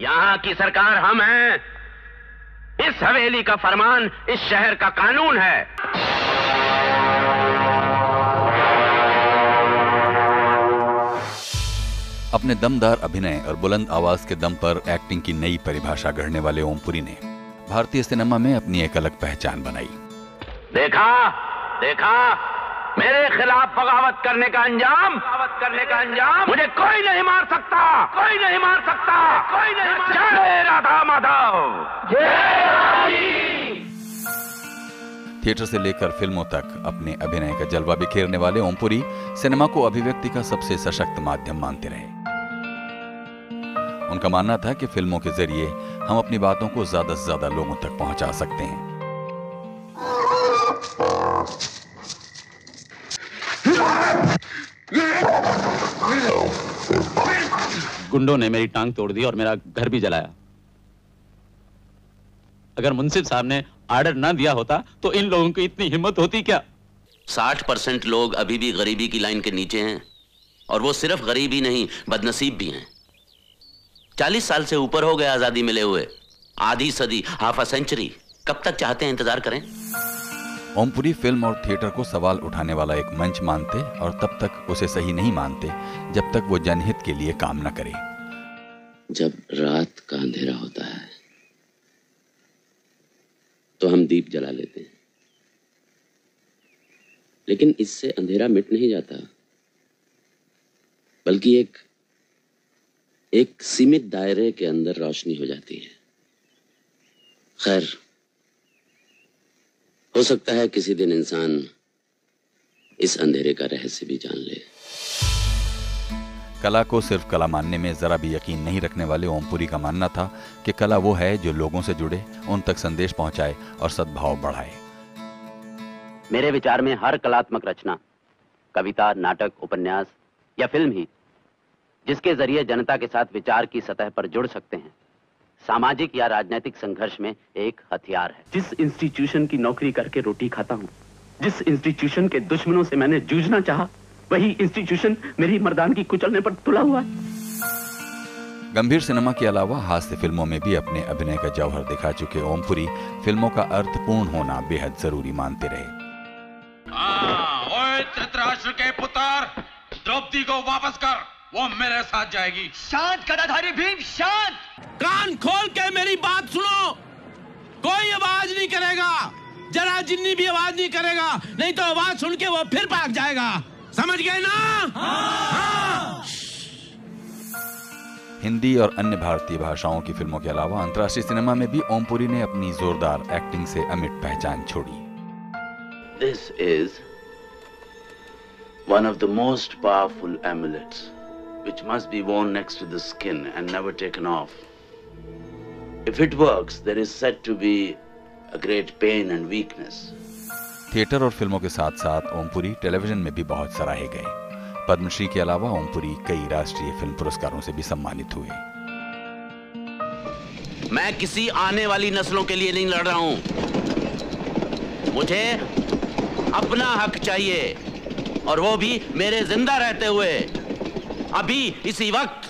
यहाँ की सरकार हम हैं। इस हवेली का फरमान इस शहर का कानून है। अपने दमदार अभिनय और बुलंद आवाज़ के दम पर एक्टिंग की नई परिभाषा गढ़ने वाले ओमपुरी ने भारतीय सिनेमा में अपनी एक अलग पहचान बनाई। देखा देखा मेरे खिलाफ बगावत करने का अंजाम बगावत करने का अंजाम मुझे कोई नहीं मार सकता। कोई नहीं मार सकता कोई नहीं मार जय राधा माधव थिएटर से लेकर फ़िल्मों तक अपने अभिनय का जलवा बिखेरने वाले ओमपुरी सिनेमा को अभिव्यक्ति का सबसे सशक्त माध्यम मानते रहे उनका मानना था कि फ़िल्मों के ज़रिए हम अपनी बातों को ज़्यादा से ज़्यादा लोगों तक पहुँचा सकते हैं गुंडों ने मेरी टांग तोड़ दी और मेरा घर भी जलाया। अगर मुंसिफ साहब ने आर्डर ना दिया होता तो इन लोगों की इतनी हिम्मत होती क्या? साठ परसेंट लोग अभी भी गरीबी की लाइन के नीचे हैं, और वो सिर्फ़ गरीब ही नहीं, बदनसीब भी हैं। चालीस साल से ऊपर हो गए आज़ादी मिले हुए, आधी सदी, हाफ़ अ सेंचुरी। कब तक चाहते हैं इंतज़ार करें? ओमपुरी फ़िल्म और थिएटर को सवाल उठाने वाला एक मंच मानते और तब तक उसे सही नहीं मानते, जब तक वो जनहित के लिए काम न करे। जब रात का अंधेरा होता है तो हम दीप जला लेते हैं। लेकिन इससे अंधेरा मिट नहीं जाता, बल्कि एक एक सीमित दायरे के अंदर रोशनी हो जाती है। खैर हो सकता है किसी दिन इंसान इस अंधेरे का रहस्य भी जान ले। कला को सिर्फ़ कला मानने में जरा भी यकीन नहीं रखने वाले ओमपुरी का मानना था कि कला वो है जो लोगों से जुड़े उन तक संदेश पहुँचाए और सद्भाव बढ़ाए। मेरे विचार में हर कलात्मक रचना कविता नाटक उपन्यास या फ़िल्म ही जिसके ज़रिए जनता के साथ विचार की सतह पर जुड़ सकते हैं सामाजिक या राजनीतिक संघर्ष में एक हथियार है। जिस इंस्टीट्यूशन की नौकरी करके रोटी खाता हूँ जिस इंस्टीट्यूशन के दुश्मनों से मैंने जूझना चाहा वही इंस्टीट्यूशन मेरी मर्दानगी कुचलने पर तुला हुआ है। गंभीर सिनेमा के अलावा हास्य फ़िल्मों में भी अपने अभिनय का जौहर दिखा चुके ओमपुरी फ़िल्मों का अर्थपूर्ण होना बेहद ज़रूरी मानते रहे। ओए धृतराष्ट्र के पुत्र द्रौपदी को वापस कर। वो मेरे साथ जाएगी। शांत गदाधारी भीम शांत। कान खोल के मेरी बात सुनो। कोई आवाज़ नहीं करेगा। जरा जिन्नी भी आवाज़ नहीं करेगा नहीं तो आवाज़ सुन के वो फिर भाग जाएगा। समझ गए ना? हाँ। हिंदी और अन्य भारतीय भाषाओं की फ़िल्मों के अलावा अंतर्राष्ट्रीय सिनेमा में भी ओमपुरी ने अपनी जोरदार एक्टिंग से अमिट पहचान छोड़ी। This is one of the most powerful amulets, which must be worn next to the skin and never taken off. If it works, there is said to be a great pain and weakness. Theatre और फ़िल्मों के साथ साथ Om Puri television में भी बहुत सराहे गए पद्मश्री के अलावा ओमपुरी कई राष्ट्रीय फ़िल्म पुरस्कारों से भी सम्मानित हुए मैं किसी आने वाली नस्लों के लिए नहीं लड़ रहा हूँ मुझे अपना हक चाहिए और वो भी मेरे ज़िंदा रहते हुए अभी इसी वक्त